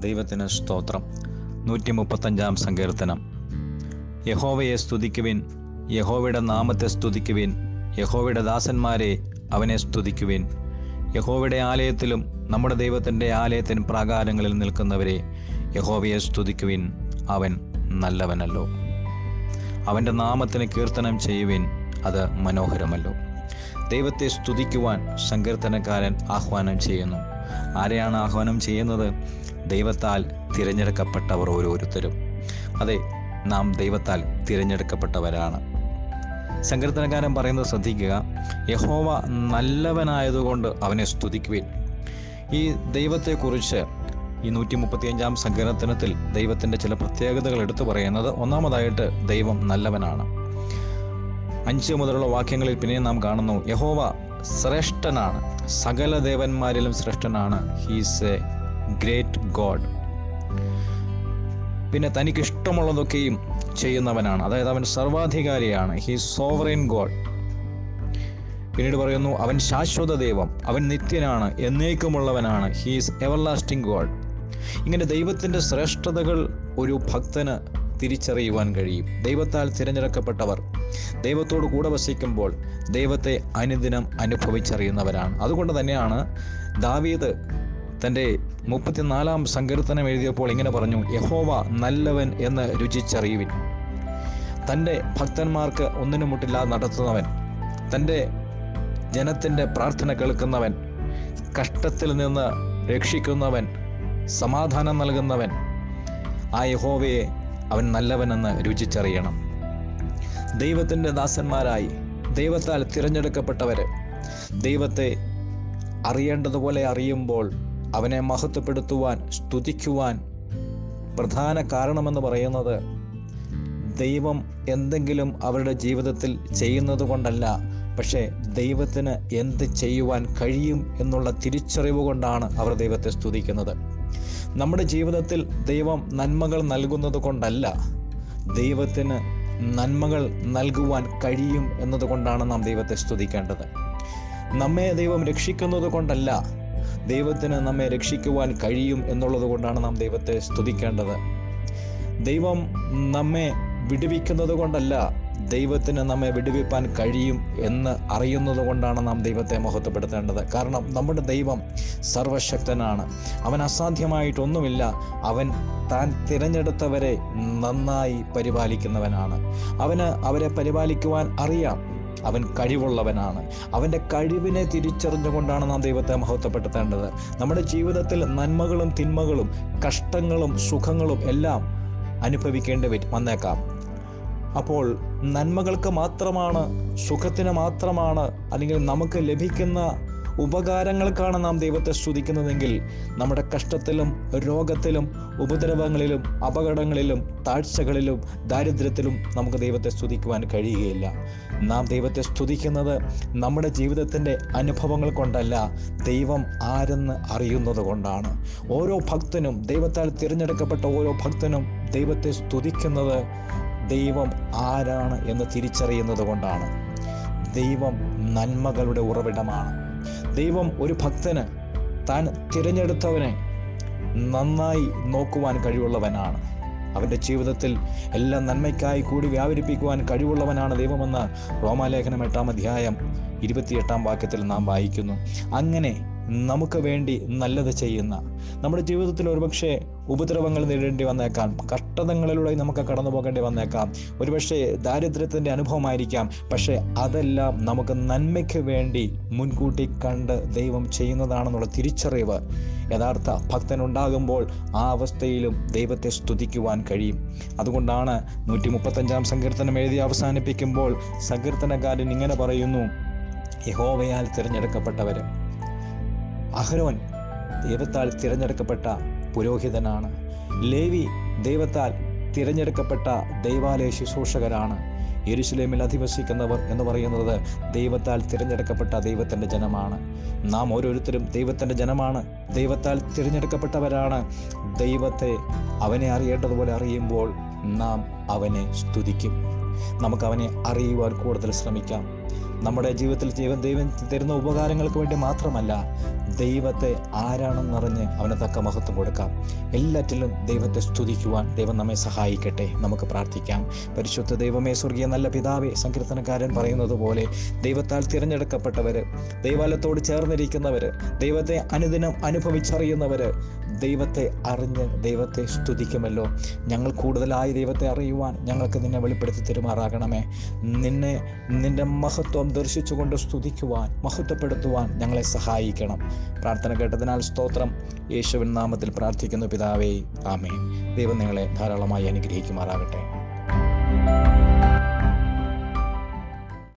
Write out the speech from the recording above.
ദൈവത്തിന് സ്തോത്രം. നൂറ്റി മുപ്പത്തഞ്ചാം സങ്കീർത്തനം. യഹോവയെ സ്തുതിക്കുവിൻ യഹോവയുടെ നാമത്തെ സ്തുതിക്കുവിൻ യഹോവയുടെ ദാസന്മാരെ അവനെ സ്തുതിക്കുവിൻ. യഹോവയുടെ ആലയത്തിലും നമ്മുടെ ദൈവത്തിന്റെ ആലയത്തിന് പ്രാകാരങ്ങളിൽ നിൽക്കുന്നവരെ യഹോവയെ സ്തുതിക്കുവിൻ. അവൻ നല്ലവനല്ലോ. അവന്റെ നാമത്തിന് കീർത്തനം ചെയ്യുവിൻ അത് മനോഹരമല്ലോ. ദൈവത്തെ സ്തുതിക്കുവാൻ സങ്കീർത്തനക്കാരൻ ആഹ്വാനം ചെയ്യുന്നു. ആരെയാണ് ആഹ്വാനം ചെയ്യുന്നത്? ദൈവത്താൽ തിരഞ്ഞെടുക്കപ്പെട്ടവർ ഓരോരുത്തരും. അതെ നാം ദൈവത്താൽ തിരഞ്ഞെടുക്കപ്പെട്ടവരാണ്. സങ്കീർത്തനക്കാരൻ പറയുന്നത് ശ്രദ്ധിക്കുക യഹോവ നല്ലവനായതുകൊണ്ട് അവനെ സ്തുതിക്കുവിൻ. ഈ ദൈവത്തെക്കുറിച്ച് ഈ നൂറ്റി മുപ്പത്തിയഞ്ചാം സങ്കീർത്തനത്തിൽ ദൈവത്തിന്റെ ചില പ്രത്യേകതകൾ എടുത്തു പറയുന്നത് ഒന്നാമതായിട്ട് ദൈവം നല്ലവനാണ്. അഞ്ച് മുതലുള്ള വാക്യങ്ങളിൽ പിന്നെയും നാം കാണുന്നു. യഹോവ ശ്രേഷ്ഠനാണ്. സകല ദേവന്മാരിലും ശ്രേഷ്ഠനാണ്. ഹീസ് എ ഗ്രേറ്റ് ഗോഡ് പിന്നെ തനിക്ക് ഇഷ്ടമുള്ളതൊക്കെയും ചെയ്യുന്നവനാണ്. അതായത് അവൻ സർവാധികാരിയാണ്. ഹീ സോവറിൻ ഗോഡ് പിന്നീട് പറയുന്നു അവൻ ശാശ്വത ദൈവം. അവൻ നിത്യനാണ്. എന്നേക്കുമുള്ളവനാണ്. ഹീസ് എവർലാസ്റ്റിംഗ് ഗോഡ് ഇങ്ങനെ ദൈവത്തിന്റെ ശ്രേഷ്ഠതകൾ ഒരു ഭക്തന് തിരിച്ചറിയുവാൻ കഴിയും. ദൈവത്താൽ തിരഞ്ഞെടുക്കപ്പെട്ടവർ ദൈവത്തോട് കൂടെ വസിക്കുമ്പോൾ ദൈവത്തെ അനുദിനം അനുഭവിച്ചറിയുന്നവരാണ്. അതുകൊണ്ട് തന്നെയാണ് ദാവീദ് തന്റെ മുപ്പത്തിനാലാം സങ്കീർത്തനം എഴുതിയപ്പോൾ ഇങ്ങനെ പറഞ്ഞു യഹോവ നല്ലവൻ എന്ന് രുചിച്ചറിയുവിൻ. തന്റെ ഭക്തന്മാർക്ക് ഒന്നിനും മുട്ടില്ലാതെ നടത്തുന്നവൻ തന്റെ ജനത്തിന്റെ പ്രാർത്ഥന കേൾക്കുന്നവൻ കഷ്ടത്തിൽ നിന്ന് രക്ഷിക്കുന്നവൻ സമാധാനം നൽകുന്നവൻ ആ യഹോവയെ അവൻ നല്ലവനെന്ന് രുചിച്ചറിയണം. ദൈവത്തിന്റെ ദാസന്മാരായി ദൈവത്താൽ തിരഞ്ഞെടുക്കപ്പെട്ടവർ ദൈവത്തെ അറിയേണ്ടതുപോലെ അറിയുമ്പോൾ അവനെ മഹത്വപ്പെടുത്തുവാൻ സ്തുതിക്കുവാൻ പ്രധാന കാരണമെന്ന് പറയുന്നത് ദൈവം എന്തെങ്കിലും അവരുടെ ജീവിതത്തിൽ ചെയ്യുന്നത് കൊണ്ടല്ല. പക്ഷേ ദൈവത്തിന് എന്ത് ചെയ്യുവാൻ കഴിയും എന്നുള്ള തിരിച്ചറിവ് കൊണ്ടാണ് അവർ ദൈവത്തെ സ്തുതിക്കുന്നത്. നമ്മുടെ ജീവിതത്തിൽ ദൈവം നന്മകൾ നൽകുന്നത് കൊണ്ടല്ല ദൈവത്തിന് നന്മകൾ നൽകുവാൻ കഴിയും എന്നതുകൊണ്ടാണ് നാം ദൈവത്തെ സ്തുതിക്കേണ്ടത്. നമ്മെ ദൈവം രക്ഷിക്കുന്നത് കൊണ്ടല്ല ദൈവത്തിന് നമ്മെ രക്ഷിക്കുവാൻ കഴിയും എന്നുള്ളത് കൊണ്ടാണ് നാം ദൈവത്തെ സ്തുതിക്കേണ്ടത്. ദൈവം നമ്മെ വിടുവിക്കുന്നത് കൊണ്ടല്ല ദൈവത്തിന് നമ്മെ വിടുവിപ്പാൻ കഴിയും എന്ന് അറിയുന്നത് കൊണ്ടാണ് നാം ദൈവത്തെ മഹത്വപ്പെടുത്തേണ്ടത്. കാരണം നമ്മുടെ ദൈവം സർവശക്തനാണ്. അവൻ അസാധ്യമായിട്ടൊന്നുമില്ല. അവൻ താൻ തിരഞ്ഞെടുത്തവരെ നന്നായി പരിപാലിക്കുന്നവനാണ്. അവന് അവരെ പരിപാലിക്കുവാൻ അറിയാം. അവൻ കഴിവുള്ളവനാണ്. അവന്റെ കഴിവിനെ തിരിച്ചറിഞ്ഞുകൊണ്ടാണ് നാം ദൈവത്തെ മഹത്വപ്പെടുത്തേണ്ടത്. നമ്മുടെ ജീവിതത്തിൽ നന്മകളും തിന്മകളും കഷ്ടങ്ങളും സുഖങ്ങളും എല്ലാം അനുഭവിക്കേണ്ടി വന്നേക്കാം. അപ്പോൾ നന്മകൾക്ക് മാത്രമാണ് സുഖത്തിന് മാത്രമാണ് അല്ലെങ്കിൽ നമുക്ക് ലഭിക്കുന്ന ഉപകാരങ്ങൾക്കാണ് നാം ദൈവത്തെ സ്തുതിക്കുന്നതെങ്കിൽ നമ്മുടെ കഷ്ടത്തിലും രോഗത്തിലും ഉപദ്രവങ്ങളിലും അപകടങ്ങളിലും താഴ്ചകളിലും ദാരിദ്ര്യത്തിലും നമുക്ക് ദൈവത്തെ സ്തുതിക്കുവാൻ കഴിയുകയില്ല. നാം ദൈവത്തെ സ്തുതിക്കുന്നത് നമ്മുടെ ജീവിതത്തിന്റെ അനുഭവങ്ങൾ കൊണ്ടല്ല ദൈവം ആരെന്ന് അറിയുന്നത് കൊണ്ടാണ്. ഓരോ ഭക്തനും ദൈവത്താൽ തിരഞ്ഞെടുക്കപ്പെട്ട ഓരോ ഭക്തനും ദൈവത്തെ സ്തുതിക്കുന്നത് ദൈവം ആരാണ് എന്ന് തിരിച്ചറിയുന്നത് കൊണ്ടാണ്. ദൈവം നന്മകളുടെ ഉറവിടമാണ്. ദൈവം ഒരു ഭക്തന് താൻ തിരഞ്ഞെടുത്തവനെ നന്നായി നോക്കുവാൻ കഴിവുള്ളവനാണ്. അവന്റെ ജീവിതത്തിൽ എല്ലാ നന്മയ്ക്കായി കൂടി വ്യാപരിപ്പിക്കുവാൻ കഴിവുള്ളവനാണ് ദൈവമെന്ന് റോമാലേഖനം എട്ടാം അധ്യായം ഇരുപത്തിയെട്ടാം വാക്യത്തിൽ നാം വായിക്കുന്നു. അങ്ങനെ നമുക്ക് വേണ്ടി നല്ലത് ചെയ്യുന്ന. നമ്മുടെ ജീവിതത്തിൽ ഒരുപക്ഷെ ഉപദ്രവങ്ങൾ നേരിടേണ്ടി വന്നേക്കാം. കഷ്ടതകളിലൂടെ നമുക്ക് കടന്നു പോകേണ്ടി വന്നേക്കാം. ഒരുപക്ഷെ ദാരിദ്ര്യത്തിന്റെ അനുഭവമായിരിക്കാം. പക്ഷേ അതെല്ലാം നമുക്ക് നന്മയ്ക്ക് വേണ്ടി മുൻകൂട്ടി കണ്ട് ദൈവം ചെയ്യുന്നതാണെന്നുള്ള തിരിച്ചറിവ് യഥാർത്ഥ ഭക്തനുണ്ടാകുമ്പോൾ ആ അവസ്ഥയിലും ദൈവത്തെ സ്തുതിക്കുവാൻ കഴിയും. അതുകൊണ്ടാണ് നൂറ്റി മുപ്പത്തഞ്ചാം സങ്കീർത്തനം എഴുതി അവസാനിപ്പിക്കുമ്പോൾ സങ്കീർത്തനക്കാരൻ ഇങ്ങനെ പറയുന്നു യഹോവയാൽ തിരഞ്ഞെടുക്കപ്പെട്ടവർ അഹരോൻ ദൈവത്താൽ തിരഞ്ഞെടുക്കപ്പെട്ട പുരോഹിതനാണ്. ലേവി ദൈവത്താൽ തിരഞ്ഞെടുക്കപ്പെട്ട ദൈവാലയ ശുശ്രൂഷകരാണ്. യരുസലേമിൽ അധിവസിക്കുന്നവർ എന്ന് പറയുന്നത് ദൈവത്താൽ തിരഞ്ഞെടുക്കപ്പെട്ട ദൈവത്തിന്റെ ജനമാണ്. നാം ഓരോരുത്തരും ദൈവത്തിന്റെ ജനമാണ്. ദൈവത്താൽ തിരഞ്ഞെടുക്കപ്പെട്ടവരാണ്. ദൈവത്തെ അവനെ അറിയേണ്ടതുപോലെ അറിയുമ്പോൾ നാം അവനെ സ്തുതിക്കും. നമുക്ക് അവനെ അറിയുവാൻ കൂടുതൽ ശ്രമിക്കാം. നമ്മുടെ ജീവിതത്തിൽ ജീവൻ ദൈവം തരുന്ന ഉപകാരങ്ങൾക്ക് വേണ്ടി മാത്രമല്ല ദൈവത്തെ ആരാണെന്നറിഞ്ഞ് അവന് തക്ക മഹത്വം കൊടുക്കാം. എല്ലാറ്റിലും ദൈവത്തെ സ്തുതിക്കുവാൻ ദൈവം നമ്മെ സഹായിക്കട്ടെ. നമുക്ക് പ്രാർത്ഥിക്കാം. പരിശുദ്ധ ദൈവമേ സ്വർഗീയ നല്ല പിതാവേ സങ്കീർത്തനക്കാരൻ പറയുന്നത് പോലെ ദൈവത്താൽ തിരഞ്ഞെടുക്കപ്പെട്ടവർ ദൈവാലയത്തോട് ചേർന്നിരിക്കുന്നവർ ദൈവത്തെ അനുദിനം അനുഭവിച്ചറിയുന്നവർ ദൈവത്തെ അറിഞ്ഞ് ദൈവത്തെ സ്തുതിക്കുമല്ലോ. ഞങ്ങൾ കൂടുതലായി ദൈവത്തെ അറിയുവാൻ ഞങ്ങൾക്ക് നിന്നെ വെളിപ്പെടുത്തി തരുമാറാകണമേ. നിന്നെ നിന്റെ മഹത്വം ദർശിച്ചുകൊണ്ട് സ്തുതിക്കുവാൻ മഹത്വപ്പെടുത്തുവാൻ ഞങ്ങളെ സഹായിക്കണം. പ്രാർത്ഥന കേട്ടതിനാൽ സ്തോത്രം. യേശുവിൻ നാമത്തിൽ പ്രാർത്ഥിക്കുന്നു പിതാവേ. ആമേ ദൈവം നിങ്ങളെ ധാരാളമായി അനുഗ്രഹിക്കുമാറാകട്ടെ.